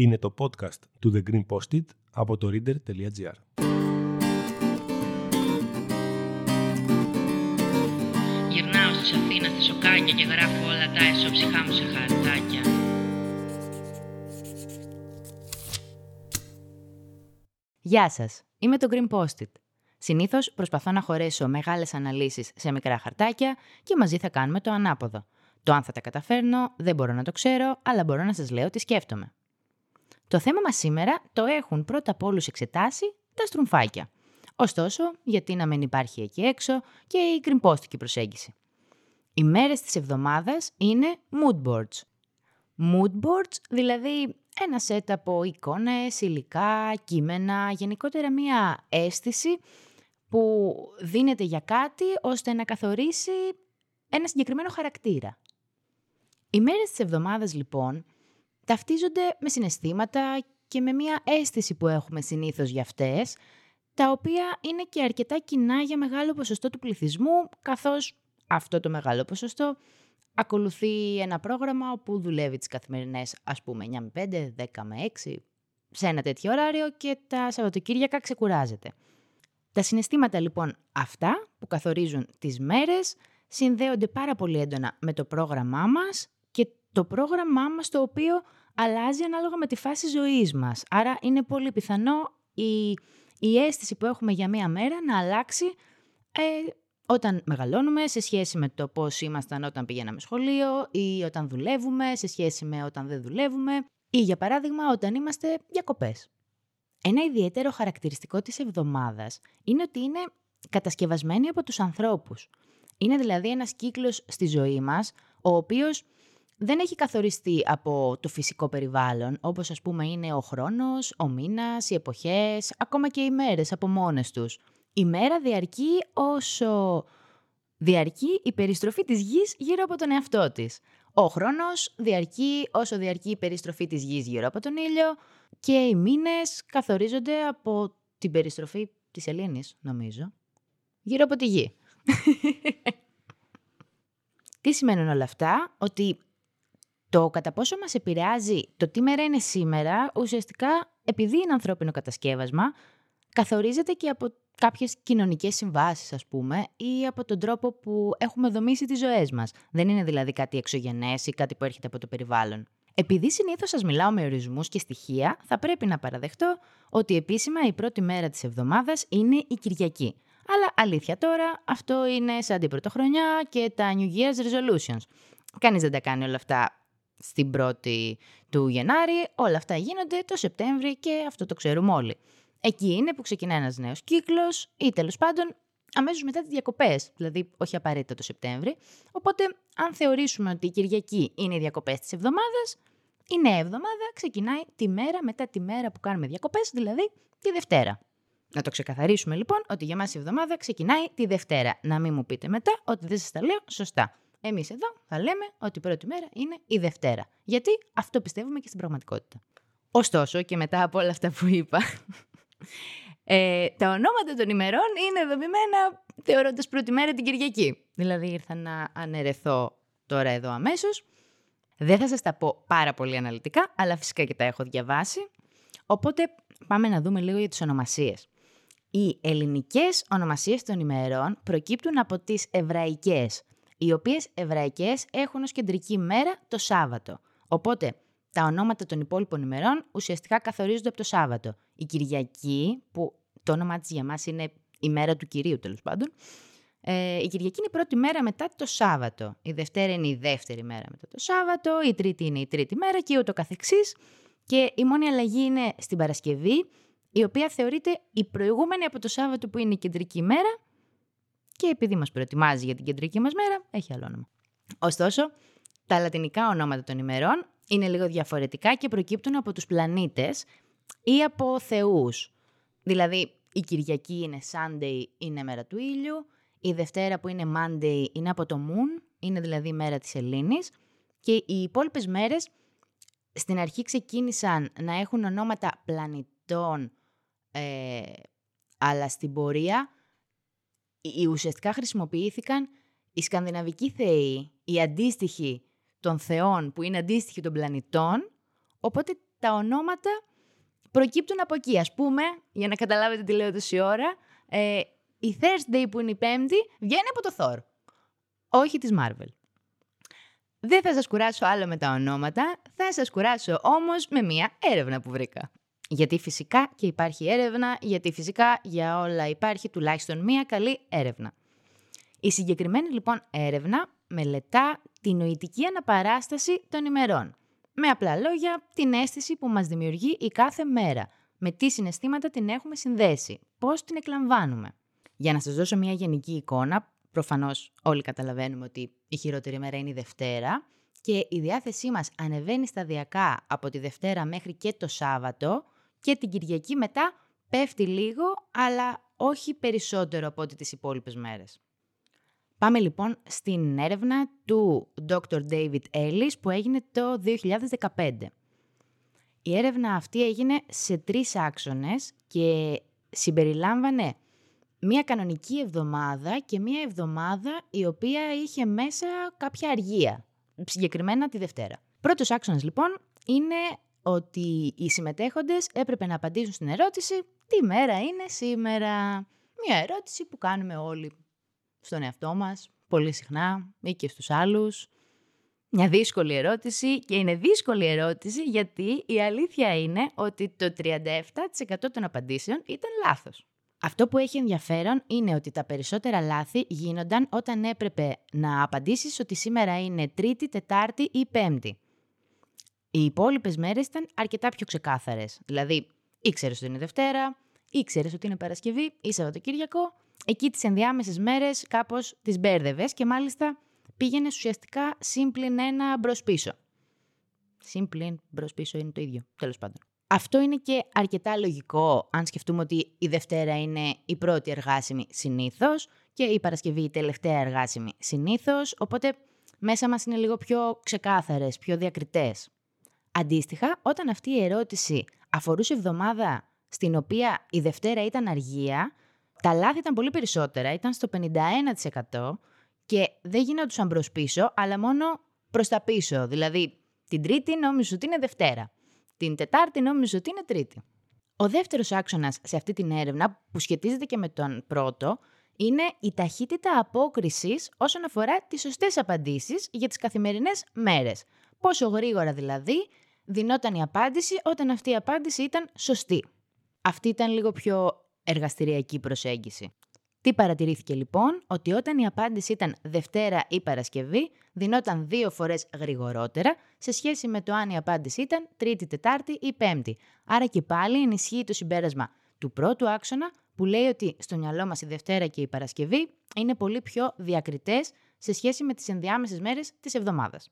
Είναι το podcast του The Green Post-it από το reader.gr. Γυρνάω στις Αθήνα στη σοκάκια και γράφω όλα τα εσώψυχά μου σε χαρτάκια. Γεια σας, είμαι το Green Post-it. Συνήθως προσπαθώ να χωρέσω μεγάλες αναλύσεις σε μικρά χαρτάκια και μαζί θα κάνουμε το ανάποδο. Το αν θα τα καταφέρνω δεν μπορώ να το ξέρω, αλλά μπορώ να σας λέω τι σκέφτομαι. Το θέμα μας σήμερα το έχουν πρώτα απ' όλους εξετάσει τα στρουμφάκια. Ωστόσο, γιατί να μην υπάρχει εκεί έξω και η γκριμπόστικη προσέγγιση. Οι μέρες της εβδομάδας είναι mood boards. Mood boards, δηλαδή ένα σετ από εικόνες, υλικά, κείμενα, γενικότερα μία αίσθηση που δίνεται για κάτι ώστε να καθορίσει ένα συγκεκριμένο χαρακτήρα. Οι μέρες της εβδομάδας λοιπόν ταυτίζονται με συναισθήματα και με μια αίσθηση που έχουμε συνήθως για αυτές, τα οποία είναι και αρκετά κοινά για μεγάλο ποσοστό του πληθυσμού, καθώς αυτό το μεγάλο ποσοστό ακολουθεί ένα πρόγραμμα όπου δουλεύει τις καθημερινές, ας πούμε, 9 με 5, 10 με 6, σε ένα τέτοιο ωράριο και τα Σαββατοκύριακα ξεκουράζεται. Τα συναισθήματα λοιπόν αυτά που καθορίζουν τις μέρες συνδέονται πάρα πολύ έντονα με το πρόγραμμά μας και το πρόγραμμά μας το οποίο αλλάζει ανάλογα με τη φάση ζωής μας. Άρα είναι πολύ πιθανό η, η αίσθηση που έχουμε για μία μέρα να αλλάξει ε, όταν μεγαλώνουμε σε σχέση με το πώς ήμασταν όταν πηγαίναμε σχολείο ή όταν δουλεύουμε σε σχέση με όταν δεν δουλεύουμε ή για παράδειγμα όταν είμαστε διακοπές. Ένα ιδιαίτερο χαρακτηριστικό της εβδομάδας είναι ότι είναι κατασκευασμένη από τους ανθρώπους. Είναι δηλαδή ένας κύκλος στη ζωή μας, ο οποίος δεν έχει καθοριστεί από το φυσικό περιβάλλον, όπως ας πούμε είναι ο χρόνος, ο μήνας, οι εποχές, ακόμα και οι μέρες από μόνες τους. Η μέρα διαρκεί όσο διαρκεί η περιστροφή της γης γύρω από τον εαυτό της. Ο χρόνος διαρκεί όσο διαρκεί η περιστροφή της γης γύρω από τον ήλιο και οι μήνες καθορίζονται από την περιστροφή της Ελλήνης, νομίζω, γύρω από τη γη. Τι σημαίνουν όλα αυτά, ότι το κατά πόσο μας επηρεάζει το τι μέρα είναι σήμερα, ουσιαστικά επειδή είναι ανθρώπινο κατασκεύασμα, καθορίζεται και από κάποιες κοινωνικές συμβάσεις, ας πούμε, ή από τον τρόπο που έχουμε δομήσει τις ζωές μας. Δεν είναι δηλαδή κάτι εξωγενές ή κάτι που έρχεται από το περιβάλλον. Επειδή συνήθως σας μιλάω με ορισμούς και στοιχεία, θα πρέπει να παραδεχτώ ότι επίσημα η πρώτη μέρα της εβδομάδας είναι η Κυριακή. Αλλά αλήθεια τώρα, αυτό είναι σαν την πρωτοχρονιά και τα New Year's Resolutions. Κανείς δεν τα κάνει όλα αυτά στην πρώτη του Γενάρη, όλα αυτά γίνονται το Σεπτέμβρη και αυτό το ξέρουμε όλοι. Εκεί είναι που ξεκινά ένας νέος κύκλος ή τέλος πάντων αμέσως μετά τις διακοπές, δηλαδή όχι απαραίτητα το Σεπτέμβρη. Οπότε αν θεωρήσουμε ότι η Κυριακή είναι οι διακοπές της εβδομάδας, η νέα εβδομάδα ξεκινάει τη μέρα μετά τη μέρα που κάνουμε διακοπές, δηλαδή τη Δευτέρα. Να το ξεκαθαρίσουμε λοιπόν ότι για μας η εβδομάδα ξεκινάει τη Δευτέρα. Να μην μου πείτε μετά ότι δεν σας τα λέω σωστά. Εμείς εδώ θα λέμε ότι η πρώτη μέρα είναι η Δευτέρα. Γιατί αυτό πιστεύουμε και στην πραγματικότητα. Ωστόσο, και μετά από όλα αυτά που είπα, ε, τα ονόματα των ημερών είναι δομημένα θεωρώντας πρώτη μέρα την Κυριακή. Δηλαδή ήρθα να αναιρεθώ τώρα εδώ αμέσως. Δεν θα σας τα πω πάρα πολύ αναλυτικά, αλλά φυσικά και τα έχω διαβάσει. Οπότε πάμε να δούμε λίγο για τις ονομασίες. Οι ελληνικές ονομασίες των ημερών προκύπτουν από τις εβραϊκές, οι οποίες εβραϊκές έχουν ως κεντρική μέρα το Σάββατο. Οπότε τα ονόματα των υπόλοιπων ημερών ουσιαστικά καθορίζονται από το Σάββατο. Η Κυριακή, που το όνομά της για μας είναι η μέρα του Κυρίου τέλος πάντων, ε, η Κυριακή είναι η πρώτη μέρα μετά το Σάββατο. Η Δευτέρα είναι η δεύτερη μέρα μετά το Σάββατο, η Τρίτη είναι η τρίτη μέρα και ούτω καθεξής. Και η μόνη αλλαγή είναι στην Παρασκευή, η οποία θεωρείται η προηγούμενη από το Σάββατο που είναι η κεντρική μέρα και επειδή μας προετοιμάζει για την κεντρική μας μέρα, έχει άλλο όνομα. Ωστόσο, τα λατινικά ονόματα των ημερών είναι λίγο διαφορετικά και προκύπτουν από τους πλανήτες ή από θεούς. Δηλαδή, η Κυριακή είναι Sunday, είναι μέρα του ήλιου, η Δευτέρα που είναι Monday είναι από το Moon, είναι δηλαδή η μέρα της Ελλήνης και οι υπόλοιπες μέρες στην αρχή ξεκίνησαν να έχουν ονόματα πλανητών, ε, αλλά στην πορεία οι ουσιαστικά χρησιμοποιήθηκαν οι σκανδιναβικοί θεοί, οι αντίστοιχοι των θεών που είναι αντίστοιχοι των πλανητών, οπότε τα ονόματα προκύπτουν από εκεί. Ας πούμε, για να καταλάβετε τι λέω τόση ώρα, ε, η Thursday που είναι η πέμπτη βγαίνει από το Thor. Όχι της Marvel. Δεν θα σας κουράσω άλλο με τα ονόματα, θα σας κουράσω όμως με μία έρευνα που βρήκα. Γιατί φυσικά και υπάρχει έρευνα, γιατί φυσικά για όλα υπάρχει τουλάχιστον μία καλή έρευνα. Η συγκεκριμένη λοιπόν έρευνα μελετά τη νοητική αναπαράσταση των ημερών. Με απλά λόγια, την αίσθηση που μας δημιουργεί η κάθε μέρα. Με τι συναισθήματα την έχουμε συνδέσει. Πώς την εκλαμβάνουμε. Για να σας δώσω μια γενική εικόνα, προφανώς όλοι καταλαβαίνουμε ότι η χειρότερη μέρα είναι η Δευτέρα και η διάθεσή μας ανεβαίνει σταδιακά από τη Δευτέρα μέχρι και το Σάββατο και την Κυριακή μετά πέφτει λίγο, αλλά όχι περισσότερο από ό,τι τις υπόλοιπες μέρες. Πάμε λοιπόν στην έρευνα του Dr. David Ellis που έγινε το 2015. Η έρευνα αυτή έγινε σε τρεις άξονες και συμπεριλάμβανε μία κανονική εβδομάδα και μία εβδομάδα η οποία είχε μέσα κάποια αργία, συγκεκριμένα τη Δευτέρα. Πρώτος άξονας λοιπόν είναι ότι οι συμμετέχοντες έπρεπε να απαντήσουν στην ερώτηση «Τι μέρα είναι σήμερα» Μια ερώτηση που κάνουμε όλοι στον εαυτό μας, πολύ συχνά ή και στους άλλους. Μια δύσκολη ερώτηση και είναι δύσκολη ερώτηση γιατί η αλήθεια είναι ότι το 37% των απαντήσεων ήταν λάθος. Αυτό που έχει ενδιαφέρον είναι ότι τα περισσότερα λάθη γίνονταν όταν έπρεπε να απαντήσεις ότι σήμερα είναι Τρίτη, Τετάρτη ή Πέμπτη. Οι υπόλοιπες μέρες ήταν αρκετά πιο ξεκάθαρες. Δηλαδή, ήξερες ότι είναι Δευτέρα, ήξερες ότι είναι Παρασκευή ή Σαββατοκύριακο εκεί τις ενδιάμεσες μέρες κάπως τις μπέρδευες και μάλιστα πήγαινες ουσιαστικά σύμπλην ένα μπρος πίσω. Σύμπλην μπρος πίσω είναι το ίδιο, τέλος πάντων. Αυτό είναι και αρκετά λογικό αν σκεφτούμε ότι η Δευτέρα είναι η πρώτη εργάσιμη συνήθως και η Παρασκευή η τελευταία εργάσιμη συνήθως, οπότε μέσα μας είναι λίγο πιο ξεκάθαρες, πιο διακριτές. Αντίστοιχα, όταν αυτή η ερώτηση αφορούσε εβδομάδα στην οποία η Δευτέρα ήταν αργία, τα λάθη ήταν πολύ περισσότερα, ήταν στο 51% και δεν γινόντουσαν προς πίσω, αλλά μόνο προς τα πίσω. Δηλαδή, την Τρίτη νόμιζα ότι είναι Δευτέρα. Την Τετάρτη νόμιζα ότι είναι Τρίτη. Ο δεύτερος άξονας σε αυτή την έρευνα, που σχετίζεται και με τον πρώτο, είναι η ταχύτητα απόκρισης όσον αφορά τις σωστές απαντήσεις για τις καθημερινές μέρες. Πόσο γρήγορα δηλαδή δινόταν η απάντηση όταν αυτή η απάντηση ήταν σωστή. Αυτή ήταν λίγο πιο εργαστηριακή προσέγγιση. Τι παρατηρήθηκε λοιπόν, ότι όταν η απάντηση ήταν Δευτέρα ή Παρασκευή, δινόταν δύο φορές γρηγορότερα σε σχέση με το αν η απάντηση ήταν Τρίτη, Τετάρτη ή Πέμπτη. Άρα και πάλι ενισχύει το συμπέρασμα του πρώτου άξονα που λέει ότι στο μυαλό μας η Δευτέρα και η Παρασκευή είναι πολύ πιο διακριτές σε σχέση με τις ενδιάμεσες μέρες της εβδομάδας.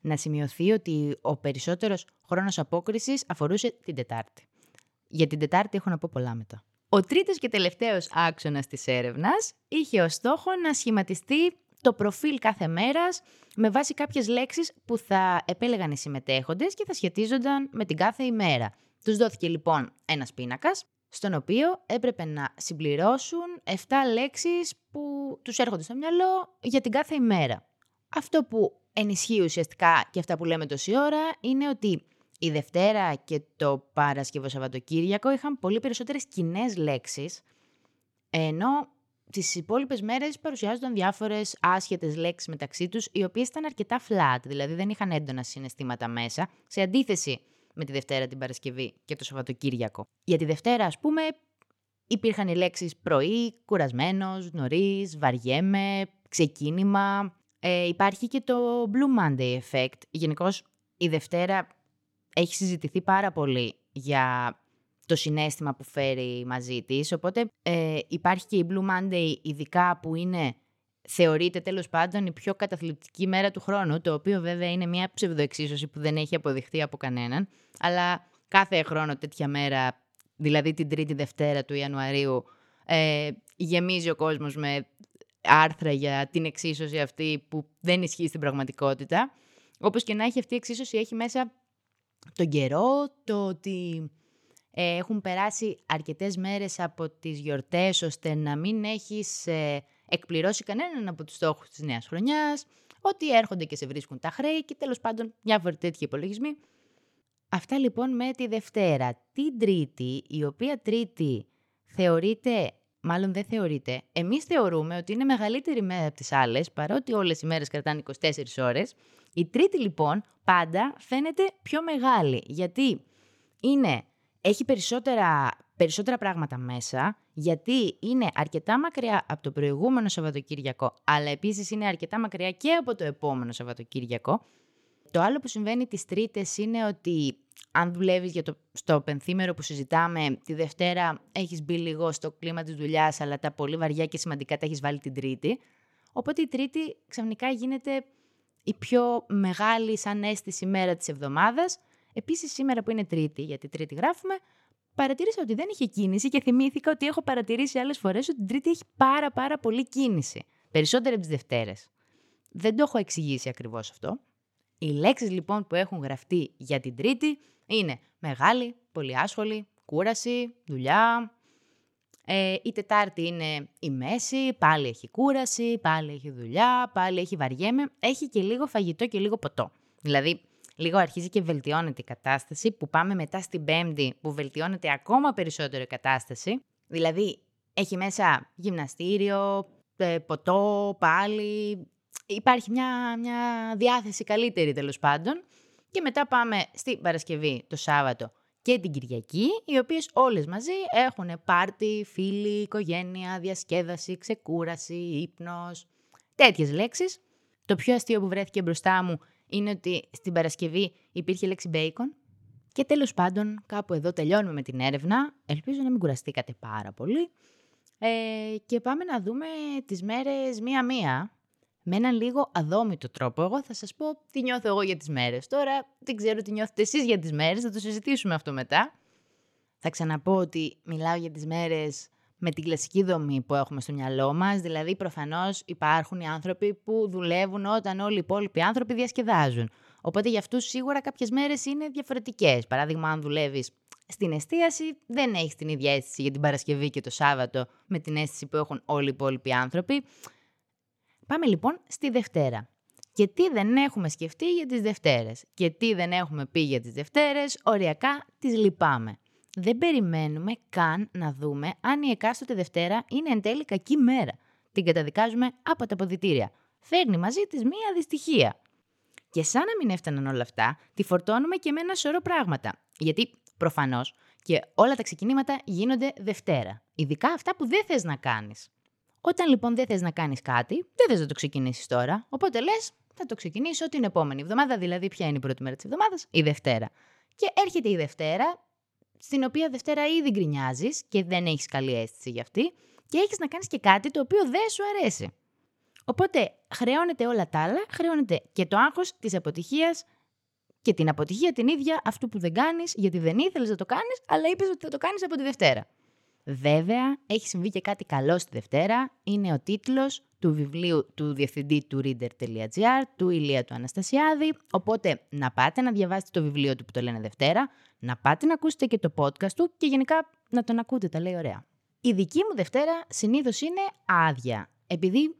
Να σημειωθεί ότι ο περισσότερος χρόνος απόκρισης αφορούσε την Τετάρτη. Για την Τετάρτη έχω να πω πολλά μετά. Ο τρίτος και τελευταίος άξονας της έρευνας είχε ως στόχο να σχηματιστεί το προφίλ κάθε μέρας με βάση κάποιες λέξεις που θα επέλεγαν οι συμμετέχοντες και θα σχετίζονταν με την κάθε ημέρα. Τους δόθηκε λοιπόν ένας πίνακας, στον οποίο έπρεπε να συμπληρώσουν 7 λέξεις που τους έρχονται στο μυαλό για την κάθε ημέρα. Αυτό που ενισχύει ουσιαστικά και αυτά που λέμε τόση ώρα είναι ότι η Δευτέρα και το Παρασκευό Σαββατοκύριακο είχαν πολύ περισσότερες κοινέ λέξεις, ενώ τις υπόλοιπες μέρες παρουσιάζονταν διάφορες άσχετες λέξεις μεταξύ τους, οι οποίες ήταν αρκετά flat, δηλαδή δεν είχαν έντονα συναισθήματα μέσα, σε αντίθεση με τη Δευτέρα, την Παρασκευή και το Σαββατοκύριακο. Για τη Δευτέρα, ας πούμε, υπήρχαν οι λέξεις πρωί, κουρασμένος, νωρίς, βαριέμαι, ξεκίνημα. Ε, υπάρχει και το Blue Monday effect. Γενικώς η Δευτέρα έχει συζητηθεί πάρα πολύ για το συνέστημα που φέρει μαζί της, οπότε ε, υπάρχει και η Blue Monday ειδικά που είναι θεωρείται τέλος πάντων η πιο καταθλιπτική μέρα του χρόνου, το οποίο βέβαια είναι μια ψευδοεξίσωση που δεν έχει αποδειχθεί από κανέναν, αλλά κάθε χρόνο τέτοια μέρα, δηλαδή την τρίτη Δευτέρα του Ιανουαρίου, ε, γεμίζει ο κόσμος με άρθρα για την εξίσωση αυτή που δεν ισχύει στην πραγματικότητα. Όπως και να έχει αυτή η εξίσωση έχει μέσα τον καιρό, το ότι ε, έχουν περάσει αρκετές μέρες από τις γιορτές ώστε να μην έχεις ε, εκπληρώσει κανέναν από τους στόχους της νέας χρονιάς, ότι έρχονται και σε βρίσκουν τα χρέη και τέλος πάντων διάφοροι τέτοιοι υπολογισμοί. Αυτά λοιπόν με τη Δευτέρα. Την Τρίτη, η οποία Τρίτη θεωρείται, μάλλον δεν θεωρείται, εμείς θεωρούμε ότι είναι μεγαλύτερη μέρα από τις άλλες, παρότι όλες οι μέρες κρατάνε 24 ώρες. Η Τρίτη λοιπόν πάντα φαίνεται πιο μεγάλη, γιατί είναι, έχει περισσότερα, περισσότερα πράγματα μέσα, γιατί είναι αρκετά μακριά από το προηγούμενο Σαββατοκύριακο, αλλά επίσης είναι αρκετά μακριά και από το επόμενο Σαββατοκύριακο. Το άλλο που συμβαίνει τις Τρίτες είναι ότι αν δουλεύεις για το, στο πενθήμερο που συζητάμε, τη Δευτέρα έχεις μπει λίγο στο κλίμα της δουλειάς, αλλά τα πολύ βαριά και σημαντικά τα έχεις βάλει την Τρίτη. Οπότε η Τρίτη ξαφνικά γίνεται η πιο μεγάλη σαν αίσθηση μέρα της εβδομάδας. Επίσης σήμερα που είναι Τρίτη, γιατί Τρίτη γράφουμε, παρατήρησα ότι δεν είχε κίνηση και θυμήθηκα ότι έχω παρατηρήσει άλλες φορές ότι την Τρίτη έχει πάρα πάρα πολύ κίνηση. Περισσότερη από τις Δευτέρες. Δεν το έχω εξηγήσει ακριβώς αυτό. Οι λέξεις λοιπόν που έχουν γραφτεί για την Τρίτη είναι μεγάλη, πολύ άσχολη, κούραση, δουλειά. Ε, η Τετάρτη είναι η μέση, πάλι έχει κούραση, πάλι έχει δουλειά, πάλι έχει βαριέμαι. Έχει και λίγο φαγητό και λίγο ποτό. Δηλαδή, λίγο αρχίζει και βελτιώνεται η κατάσταση, που πάμε μετά στην Πέμπτη, που βελτιώνεται ακόμα περισσότερο η κατάσταση. Δηλαδή, έχει μέσα γυμναστήριο, ε, ποτό, πάλι, υπάρχει μια, μια διάθεση καλύτερη τέλος πάντων. Και μετά πάμε στην Παρασκευή, το Σάββατο και την Κυριακή, οι οποίες όλες μαζί έχουν πάρτι, φίλοι, οικογένεια, διασκέδαση, ξεκούραση, ύπνος, τέτοιες λέξεις. Το πιο αστείο που βρέθηκε μπροστά μου είναι ότι στην Παρασκευή υπήρχε λέξη bacon. Και τέλος πάντων, κάπου εδώ τελειώνουμε με την έρευνα. Ελπίζω να μην κουραστήκατε πάρα πολύ. Ε, και πάμε να δούμε τις μέρες μία-μία με έναν λίγο αδόμητο τρόπο. Εγώ θα σας πω τι νιώθω εγώ για τις μέρες. Τώρα δεν ξέρω τι νιώθετε εσείς για τις μέρες, θα το συζητήσουμε αυτό μετά. Θα ξαναπώ ότι μιλάω για τις μέρες με την κλασική δομή που έχουμε στο μυαλό μας, δηλαδή προφανώς υπάρχουν οι άνθρωποι που δουλεύουν όταν όλοι οι υπόλοιποι άνθρωποι διασκεδάζουν. Οπότε για αυτούς σίγουρα κάποιες μέρες είναι διαφορετικές. Παράδειγμα, αν δουλεύεις στην εστίαση, δεν έχεις την ίδια αίσθηση για την Παρασκευή και το Σάββατο με την αίσθηση που έχουν όλοι οι υπόλοιποι άνθρωποι. Πάμε λοιπόν στη Δευτέρα. Και τι δεν έχουμε σκεφτεί για τις Δευτέρες. Και τι δεν έχουμε πει για τις Δευτέρες, οριακά τις λυπάμαι. Δεν περιμένουμε καν να δούμε αν η εκάστοτε Δευτέρα είναι εν τέλει κακή μέρα. Την καταδικάζουμε από τα αποδητήρια. Φέρνει μαζί της μία δυστυχία. Και σαν να μην έφταναν όλα αυτά, τη φορτώνουμε και με ένα σωρό πράγματα. Γιατί προφανώς και όλα τα ξεκινήματα γίνονται Δευτέρα. Ειδικά αυτά που δεν θες να κάνεις. Όταν λοιπόν δεν θες να κάνεις κάτι, δεν θες να το ξεκινήσεις τώρα. Οπότε λες, θα το ξεκινήσω την επόμενη εβδομάδα. Δηλαδή, ποια είναι η πρώτη μέρα της εβδομάδας, η Δευτέρα. Και έρχεται η Δευτέρα, στην οποία Δευτέρα ήδη γκρινιάζεις και δεν έχεις καλή αίσθηση για αυτή, και έχεις να κάνεις και κάτι το οποίο δεν σου αρέσει. Οπότε χρεώνεται όλα τα άλλα, χρεώνεται και το άγχος της αποτυχίας και την αποτυχία την ίδια αυτού που δεν κάνεις, γιατί δεν ήθελες να το κάνεις, αλλά είπες ότι θα το κάνεις από τη Δευτέρα. Βέβαια, έχει συμβεί και κάτι καλό στη Δευτέρα. Είναι ο τίτλος του βιβλίου του διευθυντή του reader.gr, του Ηλία του Αναστασιάδη. Οπότε, να πάτε να διαβάσετε το βιβλίο του που το λένε Δευτέρα, να πάτε να ακούσετε και το podcast του και γενικά να τον ακούτε, τα λέει ωραία. Η δική μου Δευτέρα συνήθως είναι άδεια, επειδή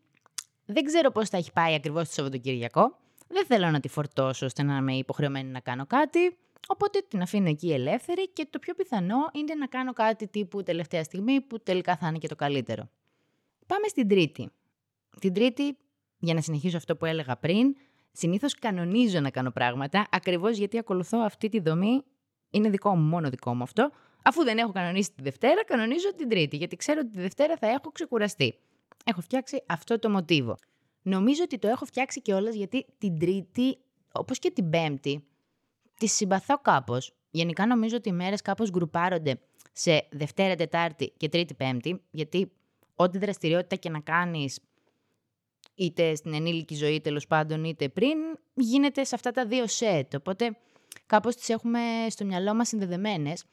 δεν ξέρω πώς θα έχει πάει ακριβώς το Σαββατοκυριακό, δεν θέλω να τη φορτώσω ώστε να είμαι υποχρεωμένη να κάνω κάτι, Οπότε την αφήνω εκεί ελεύθερη και το πιο πιθανό είναι να κάνω κάτι τύπου τελευταία στιγμή που τελικά θα είναι και το καλύτερο. Πάμε στην Τρίτη. Την Τρίτη, για να συνεχίσω αυτό που έλεγα πριν, συνήθως κανονίζω να κάνω πράγματα, ακριβώς γιατί ακολουθώ αυτή τη δομή, είναι δικό μου, μόνο δικό μου αυτό. Αφού δεν έχω κανονίσει τη Δευτέρα, κανονίζω την Τρίτη, γιατί ξέρω ότι τη Δευτέρα θα έχω ξεκουραστεί. Έχω φτιάξει αυτό το μοτίβο. Νομίζω ότι το έχω φτιάξει κιόλας γιατί την Τρίτη, όπως και την Πέμπτη, Τη συμπαθώ κάπως. Γενικά νομίζω ότι οι μέρες κάπως γκρουπάρονται σε Δευτέρα, Τετάρτη και Τρίτη, Πέμπτη, γιατί ό,τι δραστηριότητα και να κάνεις, είτε στην ενήλικη ζωή τέλος πάντων, είτε πριν, γίνεται σε αυτά τα δύο σετ. Οπότε κάπως τις έχουμε στο μυαλό μας συνδεδεμένες.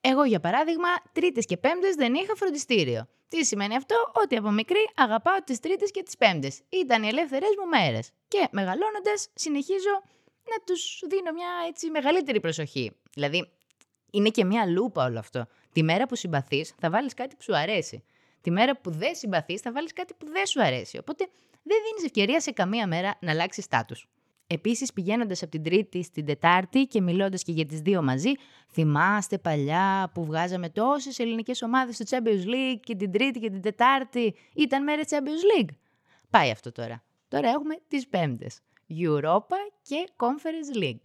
Εγώ, για παράδειγμα, Τρίτες και Πέμπτες δεν είχα φροντιστήριο. Τι σημαίνει αυτό, ότι από μικρή αγαπάω τις Τρίτες και τις Πέμπτες. Ήταν οι ελεύθερες μου μέρες. Και μεγαλώνοντας συνεχίζω να τους δίνω μια έτσι μεγαλύτερη προσοχή. Δηλαδή, είναι και μια λούπα όλο αυτό. Τη μέρα που συμπαθείς θα βάλεις κάτι που σου αρέσει. Τη μέρα που δεν συμπαθείς θα βάλεις κάτι που δεν σου αρέσει. Οπότε δεν δίνεις ευκαιρία σε καμία μέρα να αλλάξεις στάτους. Επίσης πηγαίνοντας από την Τρίτη στην Τετάρτη και μιλώντας και για τις δύο μαζί, θυμάστε παλιά που βγάζαμε τόσες ελληνικές ομάδες στο Champions League και την Τρίτη και την Τετάρτη ήταν μέρες Champions League. Πάει αυτό τώρα. Τώρα έχουμε τις Πέμπτες. Europa και Conference League.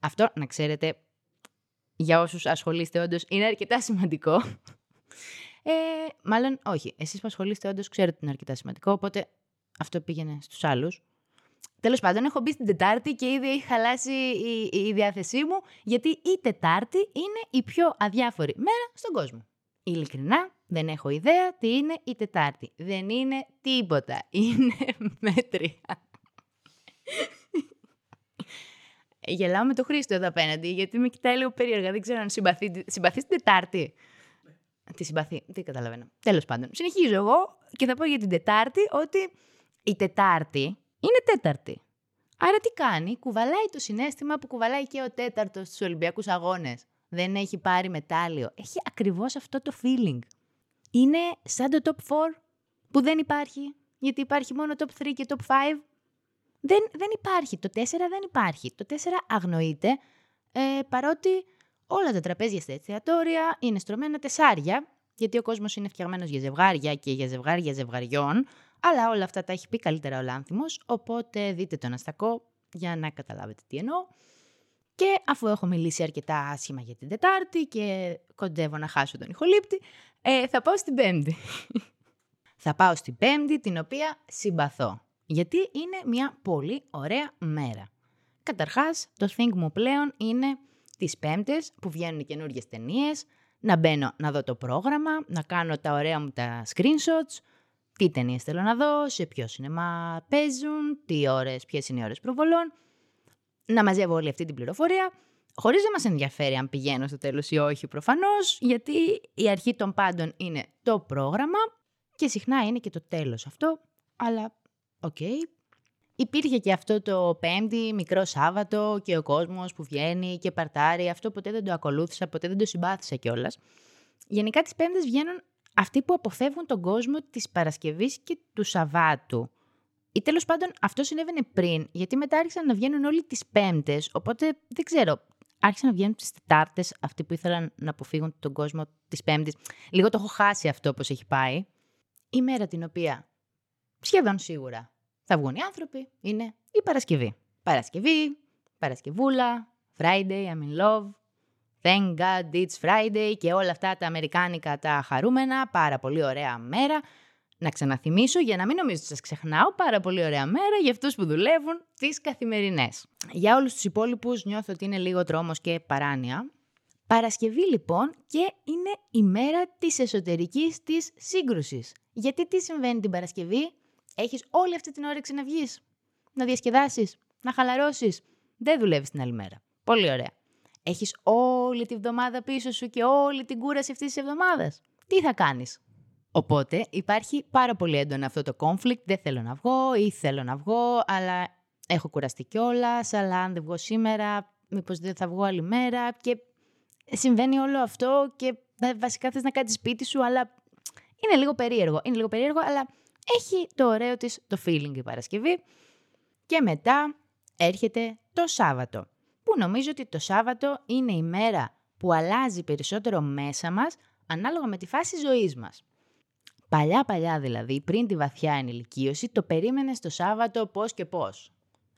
Αυτό, να ξέρετε, για όσους ασχολείστε όντως είναι αρκετά σημαντικό. Ε, μάλλον όχι. Εσείς που ασχολείστε όντως ξέρετε ότι είναι αρκετά σημαντικό, οπότε αυτό πήγαινε στους άλλους. Τέλος πάντων, έχω μπει στην Τετάρτη και ήδη έχει χαλάσει η, η διάθεσή μου, γιατί η Τετάρτη είναι η πιο αδιάφορη μέρα στον κόσμο. Ειλικρινά, δεν έχω ιδέα τι είναι η Τετάρτη. Δεν είναι τίποτα. Είναι μέτρια. Γελάω με το Χρήστο εδώ απέναντι, γιατί με κοιτάει λίγο περίεργα. Δεν ξέρω αν συμπαθεί, συμπαθεί την Τετάρτη. Τι συμπαθεί, τι καταλαβαίνω. Τέλος πάντων, συνεχίζω εγώ και θα πω για την Τετάρτη ότι η Τετάρτη είναι Τέταρτη. Άρα τι κάνει, κουβαλάει το συνέστημα που κουβαλάει και ο τέταρτος στους Ολυμπιακούς Αγώνες. Δεν έχει πάρει μετάλλιο. Έχει ακριβώς αυτό το feeling. Είναι σαν το top 4 που δεν υπάρχει, γιατί υπάρχει μόνο top 3 και top 5. Δεν, δεν υπάρχει. Το 4 δεν υπάρχει. Το 4 αγνοείται, ε, παρότι όλα τα τραπέζια στα εστιατόρια είναι στρωμένα τεσσάρια, γιατί ο κόσμος είναι φτιαγμένος για ζευγάρια και για ζευγάρια ζευγαριών, αλλά όλα αυτά τα έχει πει καλύτερα ο Λάνθιμος, οπότε δείτε τον Αστακό για να καταλάβετε τι εννοώ. Και αφού έχω μιλήσει αρκετά άσχημα για την Τετάρτη και κοντεύω να χάσω τον ηχολήπτη, ε, θα πάω στην Πέμπτη. θα πάω στην Πέμπτη, την οποία συμπαθώ. Γιατί είναι μια πολύ ωραία μέρα. Καταρχάς, το think μου πλέον είναι τις Πέμπτες που βγαίνουν καινούργιες ταινίες, να μπαίνω να δω το πρόγραμμα, να κάνω τα ωραία μου τα screenshots, τι ταινίες θέλω να δω, σε ποιο σινεμά παίζουν, τι ώρες, ποιες είναι οι ώρες προβολών, να μαζεύω όλη αυτή την πληροφορία, χωρίς να μας ενδιαφέρει αν πηγαίνω στο τέλος ή όχι προφανώς, γιατί η αρχή των πάντων είναι το πρόγραμμα και συχνά είναι και το τέλος αυτό, αλλά OK. Okay. Υπήρχε και αυτό το πέμπτη μικρό Σάββατο και ο κόσμος που βγαίνει και παρτάρει, αυτό ποτέ δεν το ακολούθησα, ποτέ δεν το συμπάθησα κιόλας. Γενικά τις πέμπτες βγαίνουν αυτοί που αποφεύγουν τον κόσμο της Παρασκευής και του Σαββάτου. Ή τέλος πάντων αυτό συνέβαινε πριν, γιατί μετά άρχισαν να βγαίνουν όλοι τις Πέμπτες, οπότε δεν ξέρω, άρχισαν να βγαίνουν τις Τετάρτες αυτοί που ήθελαν να αποφύγουν τον κόσμο της Πέμπτης. Λίγο το έχω χάσει αυτό όπως έχει πάει. Η μέρα την οποία σχεδόν σίγουρα θα βγουν οι άνθρωποι είναι η Παρασκευή. Παρασκευή, Παρασκευούλα, Friday, I'm in love, Thank God it's Friday και όλα αυτά τα αμερικάνικα τα χαρούμενα, πάρα πολύ ωραία μέρα. Να ξαναθυμίσω για να μην νομίζω ότι σας ξεχνάω, πάρα πολύ ωραία μέρα για αυτούς που δουλεύουν τις καθημερινές. Για όλους τους υπόλοιπους νιώθω ότι είναι λίγο τρόμος και παράνοια. Παρασκευή λοιπόν και είναι η μέρα της εσωτερικής της σύγκρουσης. Γιατί τι συμβαίνει την Παρασκευή, έχεις όλη αυτή την όρεξη να βγεις, να διασκεδάσεις, να χαλαρώσεις. Δεν δουλεύεις την άλλη μέρα. Πολύ ωραία. Έχεις όλη τη βδομάδα πίσω σου και όλη την κούραση αυτής της εβδομάδας. Τι θα κάνεις; Οπότε υπάρχει πάρα πολύ έντονο αυτό το conflict. Δεν θέλω να βγω ή θέλω να βγω, αλλά έχω κουραστεί κιόλας, αλλά αν δεν βγω σήμερα, μήπως δεν θα βγω άλλη μέρα. Και συμβαίνει όλο αυτό και βασικά θες να κάτσεις σπίτι σου, αλλά είναι λίγο περίεργο. Είναι λίγο περίεργο, αλλά έχει το ωραίο της το feeling η Παρασκευή. Και μετά έρχεται το Σάββατο που νομίζω ότι το Σάββατο είναι η μέρα που αλλάζει περισσότερο μέσα μας ανάλογα με τη φάση ζωής μας. Παλιά παλιά δηλαδή, πριν τη βαθιά ενηλικίωση, το περίμενες το Σάββατο πώς και πώς.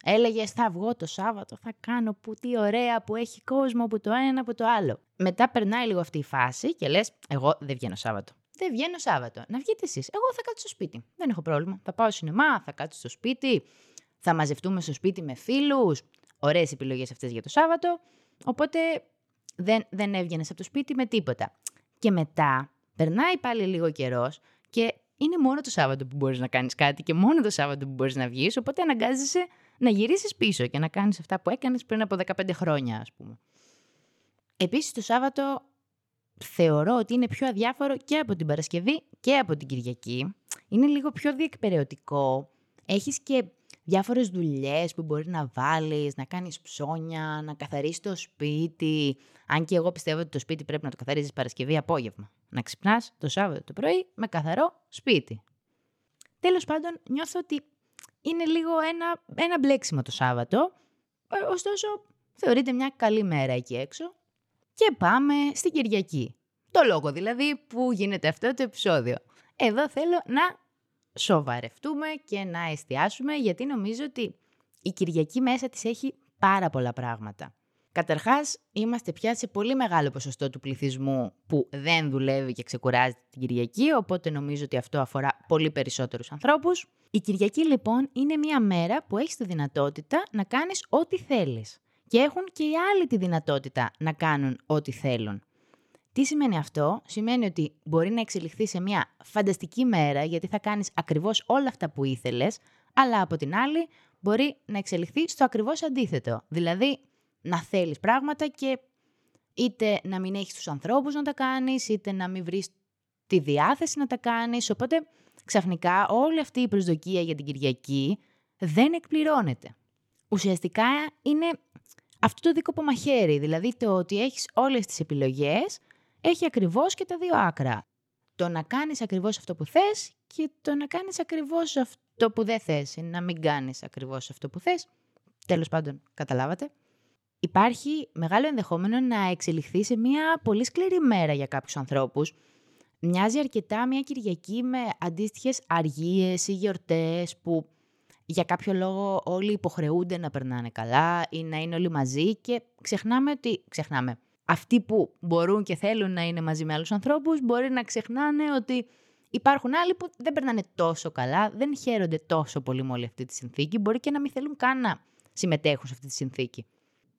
Έλεγες θα βγω το Σάββατο, θα κάνω που τι ωραία που έχει κόσμο που το ένα που το άλλο. Μετά περνάει λίγο αυτή η φάση και λες εγώ δεν βγαίνω Σάββατο. Δεν βγαίνω Σάββατο. Να βγείτε εσείς. Εγώ θα κάτσω στο σπίτι. Δεν έχω πρόβλημα. Θα πάω σινεμά, θα κάτσω στο σπίτι. Θα μαζευτούμε στο σπίτι με φίλους ωραίες επιλογές αυτές για το Σάββατο, οπότε δεν, δεν έβγαινες από το σπίτι με τίποτα. Και μετά περνάει πάλι λίγο καιρός και είναι μόνο το Σάββατο που μπορείς να κάνεις κάτι και μόνο το Σάββατο που μπορείς να βγεις, οπότε αναγκάζεσαι να γυρίσεις πίσω και να κάνεις αυτά που έκανες πριν από 15 χρόνια, ας πούμε. Επίσης το Σάββατο θεωρώ ότι είναι πιο αδιάφορο και από την Παρασκευή και από την Κυριακή. Είναι λίγο πιο διεκπαιρεωτικό. Έχεις και διάφορες δουλειές που μπορεί να βάλεις, να κάνεις ψώνια, να καθαρίσεις το σπίτι. Αν και εγώ πιστεύω ότι το σπίτι πρέπει να το καθαρίζεις Παρασκευή απόγευμα. Να ξυπνάς το Σάββατο το πρωί με καθαρό σπίτι. Τέλος πάντων, νιώθω ότι είναι λίγο ένα, ένα μπλέξιμο το Σάββατο, ε, ωστόσο θεωρείται μια καλή μέρα εκεί έξω. Και πάμε στην Κυριακή. Το λόγο δηλαδή που γίνεται αυτό το επεισόδιο. Εδώ θέλω να σοβαρευτούμε και να εστιάσουμε γιατί νομίζω ότι η Κυριακή μέσα της έχει πάρα πολλά πράγματα. Καταρχάς, είμαστε πια σε πολύ μεγάλο ποσοστό του πληθυσμού που δεν δουλεύει και ξεκουράζει την Κυριακή, οπότε νομίζω ότι αυτό αφορά πολύ περισσότερους ανθρώπους. Η Κυριακή λοιπόν είναι μια μέρα που έχεις τη δυνατότητα να κάνεις ό,τι θέλεις. Και έχουν και οι άλλοι τη δυνατότητα να κάνουν ό,τι θέλουν. Τι σημαίνει αυτό; Σημαίνει ότι μπορεί να εξελιχθεί σε μια φανταστική μέρα γιατί θα κάνεις ακριβώς όλα αυτά που ήθελες, αλλά από την άλλη μπορεί να εξελιχθεί στο ακριβώς αντίθετο. Δηλαδή να θέλεις πράγματα και είτε να μην έχεις τους ανθρώπους να τα κάνεις, είτε να μην βρεις τη διάθεση να τα κάνεις. Οπότε ξαφνικά όλη αυτή η προσδοκία για την Κυριακή δεν εκπληρώνεται. Ουσιαστικά είναι αυτό το δίκοπο μαχαίρι, δηλαδή το ότι έχεις όλες τις επιλογές, έχει ακριβώς και τα δύο άκρα. Το να κάνεις ακριβώς αυτό που θες και το να κάνεις ακριβώς αυτό που δεν θες, να μην κάνεις ακριβώς αυτό που θες. Τέλος πάντων, καταλάβατε. Υπάρχει μεγάλο ενδεχόμενο να εξελιχθεί σε μια πολύ σκληρή μέρα για κάποιους ανθρώπους. Μοιάζει αρκετά μια Κυριακή με αντίστοιχες αργίες ή γιορτές που για κάποιο λόγο όλοι υποχρεούνται να περνάνε καλά ή να είναι όλοι μαζί και ξεχνάμε ότι... Ξεχνάμε. Αυτοί που μπορούν και θέλουν να είναι μαζί με άλλους ανθρώπους μπορεί να ξεχνάνε ότι υπάρχουν άλλοι που δεν περνάνε τόσο καλά, δεν χαίρονται τόσο πολύ με όλη αυτή τη συνθήκη, μπορεί και να μην θέλουν καν να συμμετέχουν σε αυτή τη συνθήκη.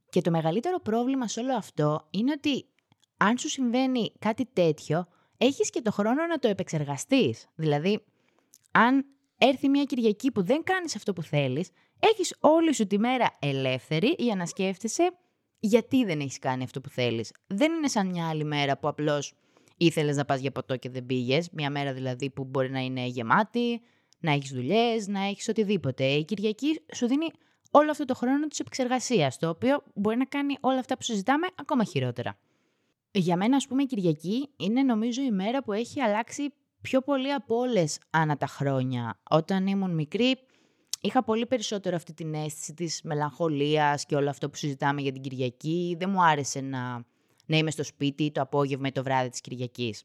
Και το μεγαλύτερο πρόβλημα σε όλο αυτό είναι ότι αν σου συμβαίνει κάτι τέτοιο, έχεις και το χρόνο να το επεξεργαστείς. Δηλαδή, αν έρθει μια Κυριακή που δεν κάνεις αυτό που θέλεις, έχεις όλη σου τη μέρα ελεύθερη για να σκέφτεσαι γιατί δεν έχεις κάνει αυτό που θέλεις. Δεν είναι σαν μια άλλη μέρα που απλώς ήθελες να πας για ποτό και δεν πήγες. Μια μέρα δηλαδή που μπορεί να είναι γεμάτη, να έχεις δουλειές, να έχεις οτιδήποτε. Η Κυριακή σου δίνει όλο αυτό το χρόνο της επεξεργασίας, το οποίο μπορεί να κάνει όλα αυτά που συζητάμε ακόμα χειρότερα. Για μένα, ας πούμε, η Κυριακή είναι νομίζω η μέρα που έχει αλλάξει πιο πολύ από όλες ανά τα χρόνια. Όταν ήμουν μικρή, είχα πολύ περισσότερο αυτή την αίσθηση της μελαγχολίας και όλο αυτό που συζητάμε για την Κυριακή. Δεν μου άρεσε να, να είμαι στο σπίτι το απόγευμα ή το βράδυ της Κυριακής.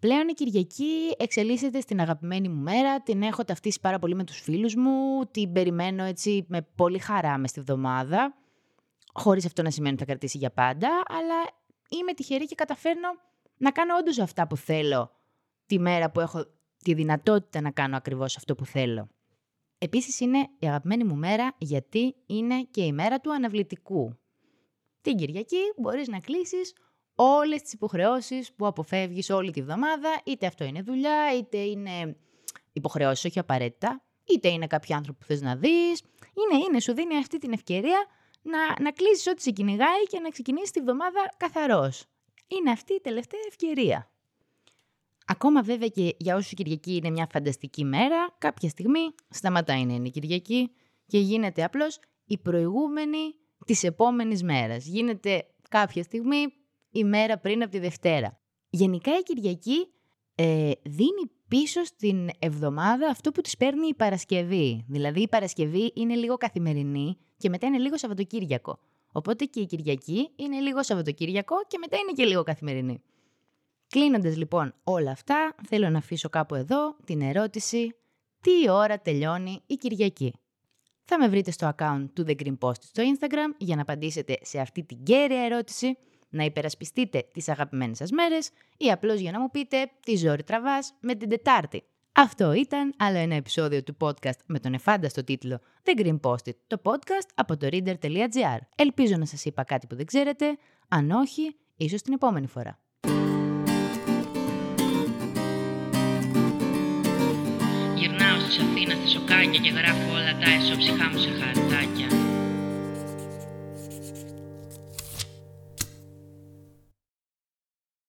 Πλέον η Κυριακή εξελίσσεται στην αγαπημένη μου μέρα, την έχω ταυτίσει πάρα πολύ με τους φίλους μου, την περιμένω έτσι με πολύ χαρά μες στη βδομάδα, χωρίς αυτό να σημαίνει ότι θα κρατήσει για πάντα, αλλά είμαι τυχερή και καταφέρνω να κάνω όντως αυτά που θέλω τη μέρα που έχω τη δυνατότητα να κάνω ακριβώς αυτό που θέλω. Επίσης είναι η αγαπημένη μου μέρα γιατί είναι και η μέρα του αναβλητικού. Την Κυριακή μπορείς να κλείσεις όλες τις υποχρεώσεις που αποφεύγεις όλη τη βδομάδα, είτε αυτό είναι δουλειά, είτε είναι υποχρεώσεις όχι απαραίτητα, είτε είναι κάποιο άνθρωπο που θες να δεις. Είναι, είναι, σου δίνει αυτή την ευκαιρία να, να κλείσεις ό,τι σε κυνηγάει και να ξεκινήσεις τη βδομάδα καθαρός. Είναι αυτή η τελευταία ευκαιρία. Ακόμα βέβαια και για όσους η Κυριακή είναι μια φανταστική μέρα, κάποια στιγμή σταματάει να είναι η Κυριακή και γίνεται απλώς η προηγούμενη της επόμενης μέρας. Γίνεται κάποια στιγμή η μέρα πριν από τη Δευτέρα. Γενικά η Κυριακή ε, δίνει πίσω στην εβδομάδα αυτό που της παίρνει η Παρασκευή. Δηλαδή η Παρασκευή είναι λίγο καθημερινή και μετά είναι λίγο Σαββατοκύριακο. Οπότε και η Κυριακή είναι λίγο Σαββατοκύριακο και μετά είναι και λίγο καθημερινή. Κλείνοντας λοιπόν όλα αυτά, θέλω να αφήσω κάπου εδώ την ερώτηση «Τι ώρα τελειώνει η Κυριακή» Θα με βρείτε στο account του The Green Post στο Instagram για να απαντήσετε σε αυτή την κέρια ερώτηση να υπερασπιστείτε τις αγαπημένες σας μέρες ή απλώς για να μου πείτε τι ζόρι τραβάς με την Τετάρτη. Αυτό ήταν άλλο ένα επεισόδιο του podcast με τον εφάνταστο τίτλο The Green Post το podcast από το reader.gr. Ελπίζω να σας είπα κάτι που δεν ξέρετε, αν όχι, ίσως την επόμενη φορά. σε Αθήνα στη σοκάνια και γράφω όλα τα εσωψυχά μου σε χαρτάκια.